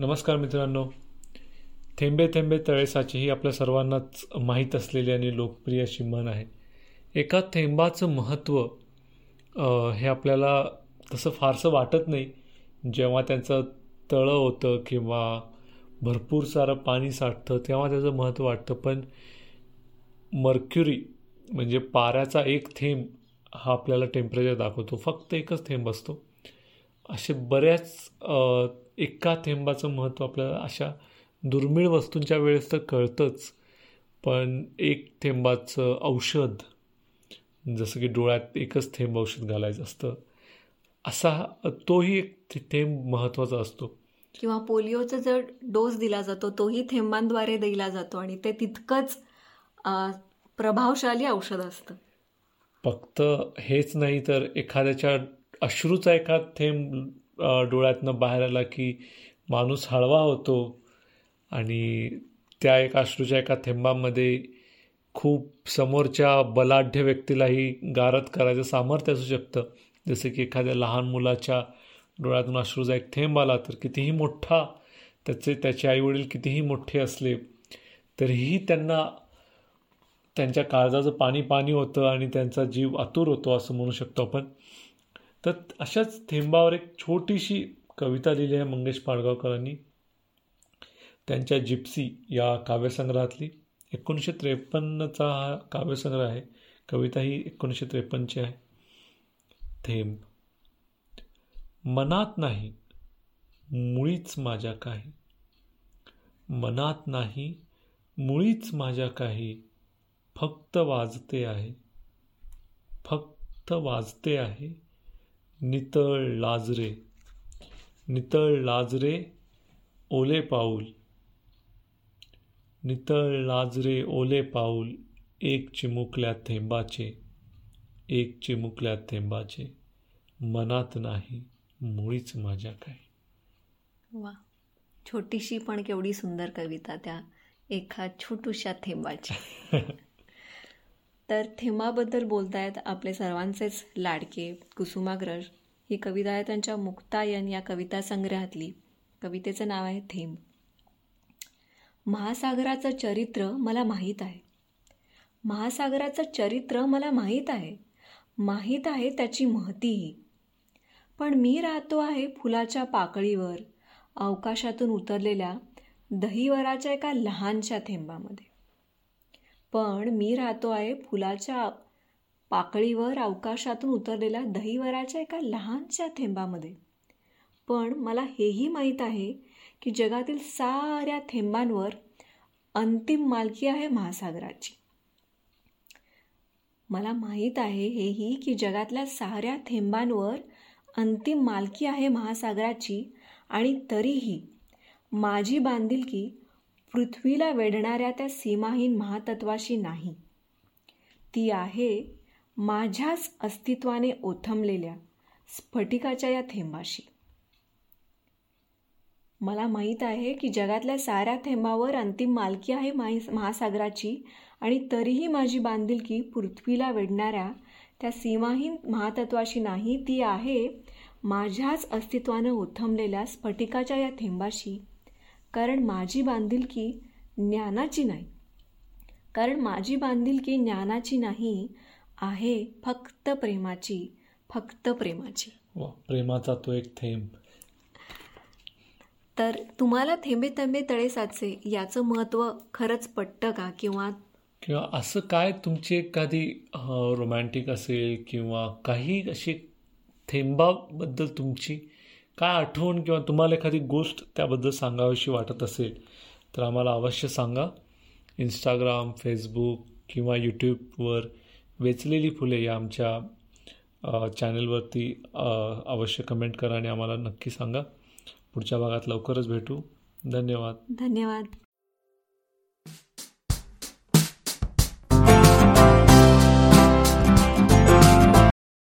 नमस्कार मित्रांनो. थेंबे थेंबे तळेसाचे ही आपल्या सर्वांनाच माहीत असलेली आणि लोकप्रिय अशी म्हण आहे. एका थेंबाचं महत्त्व हे आपल्याला तसं फारसं वाटत नाही. जेव्हा त्यांचं तळं होतं किंवा भरपूर सारं पाणी साठतं तेव्हा त्याचं महत्त्व वाटतं. पण मर्क्युरी म्हणजे पाऱ्याचा एक थेंब हा आपल्याला टेम्परेचर दाखवतो. फक्त एकच थेंब असतो. असे बऱ्याच एका थेंबाचं महत्त्व आपल्याला अशा दुर्मिळ वस्तूंच्या वेळेस तर कळतंच. पण एक थेंबाचं औषध जसं की डोळ्यात एकच थेंब औषध घालायचं असतं असा तोही एक थेंब महत्त्वाचा असतो. किंवा पोलिओचा जर डोस दिला जातो तोही थेंबांद्वारे दिला जातो आणि ते तितकंच प्रभावशाली औषध असतं. फक्त हेच नाही तर एखाद्याच्या अश्रूचा एखाद थेंब डोळ्यातनं बाहेर आला की माणूस हळवा होतो आणि त्या एका अश्रूच्या एका थेंबामध्ये खूप समोरच्या बलाढ्य व्यक्तीलाही गारद करायचं सामर्थ्य असू शकतं. जसं की एखाद्या लहान मुलाच्या डोळ्यातून अश्रूचा एक थेंब आला तर कितीही मोठा त्याचे त्याचे आईवडील कितीही मोठे असले तरीही त्यांना त्यांच्या काळजाचं पाणी पाणी होतं आणि त्यांचा जीव आतुर होतो असं म्हणू शकतो आपण. तर अशाच थेंबावर एक छोटीशी कविता लिहिली आहे मंगेश पाडगावकरांनी. त्यांच्या जिप्सी या काव्यसंग्रहातली एकोणीसशे त्रेपन्नचा हा काव्यसंग्रह आहे. कविता ही एकोणीसशे त्रेपन्नची आहे. थेंब. मनात नाही मुळीच माझ्या काही. मनात नाही मुळीच माझ्या काही. फक्त वाजते आहे. फक्त वाजते आहे. नितळ लाजरे नितळ लाजरे ओले पाऊल नितळ लाजरे ओले पाऊल एक चिमुकल्या थेंबाचे एक चिमुकल्या थेंबाचे मनात नाही मुळीच माझ्या काही. वा छोटीशी पण केवढी सुंदर कविता त्या एका छोटूशा थेंबाची. तर थेंबाबद्दल बोलतायत आपले सर्वांचेच लाडके कुसुमाग्रज. ही कविता आहे त्यांच्या मुक्तायन या कविता संग्रहातली. कवितेचं नाव आहे थेंब महासागराचं चरित्र मला माहीत आहे. महासागराचं चरित्र मला माहीत आहे. माहीत आहे त्याची महतीही पण मी राहतो आहे फुलाच्या पाकळीवर अवकाशातून उतरलेल्या दहीवराच्या एका लहानशा थेंबामध्ये. पण मी राहतो आहे फुलाच्या पाकळीवर अवकाशातून उतरलेल्या दहीवराच्या एका लहानशा थेंबामध्ये. पण मला हेही माहीत आहे की जगातील साऱ्या थेंबांवर अंतिम मालकी आहे महासागराची. मला माहीत आहे हेही की जगातल्या साऱ्या थेंबांवर अंतिम मालकी आहे महासागराची आणि तरीही माझी बांधिलकी पृथ्वीला वेढणाऱ्या त्या सीमाहीन महातत्वाशी नाही. ती आहे माझ्याच अस्तित्वाने ओथंबलेल्या स्फटिकाच्या या थेंबाशी. मला माहीत आहे की जगातल्या साऱ्या थेंबावर अंतिम मालकी आहे महासागराची आणि तरीही माझी बांधिलकी पृथ्वीला वेढणाऱ्या त्या सीमाहीन महातत्वाशी नाही. ती आहे माझ्याच अस्तित्वानं ओथंबलेल्या स्फटिकाच्या या थेंबाशी. कारण माझी बांधिलकी ज्ञानाची नाही. कारण माझी बांधिलकी ज्ञानाची नाही आहे फक्त प्रेमाची फक्त प्रेमाची. प्रेमाचा तो एक थेंब. तर तुम्हाला थेंबे थेंबे तळे साचे याचं महत्त्व खरंच पटतं का? किंवा किंवा असं काय तुमची एखादी रोमॅन्टिक असेल किंवा काही अशी थेंबाबद्दल तुमची काय आठवण किंवा तुम्हाला एखादी गोष्ट त्याबद्दल सांगावीशी वाटत असेल तर आम्हाला अवश्य सांगा. इंस्टाग्राम फेसबुक किंवा यूट्यूबवर वेचलेली फुले या आमच्या चॅनलवरती अवश्य कमेंट करा आणि आम्हाला नक्की सांगा. पुढच्या भागात लवकरच भेटू. धन्यवाद. धन्यवाद.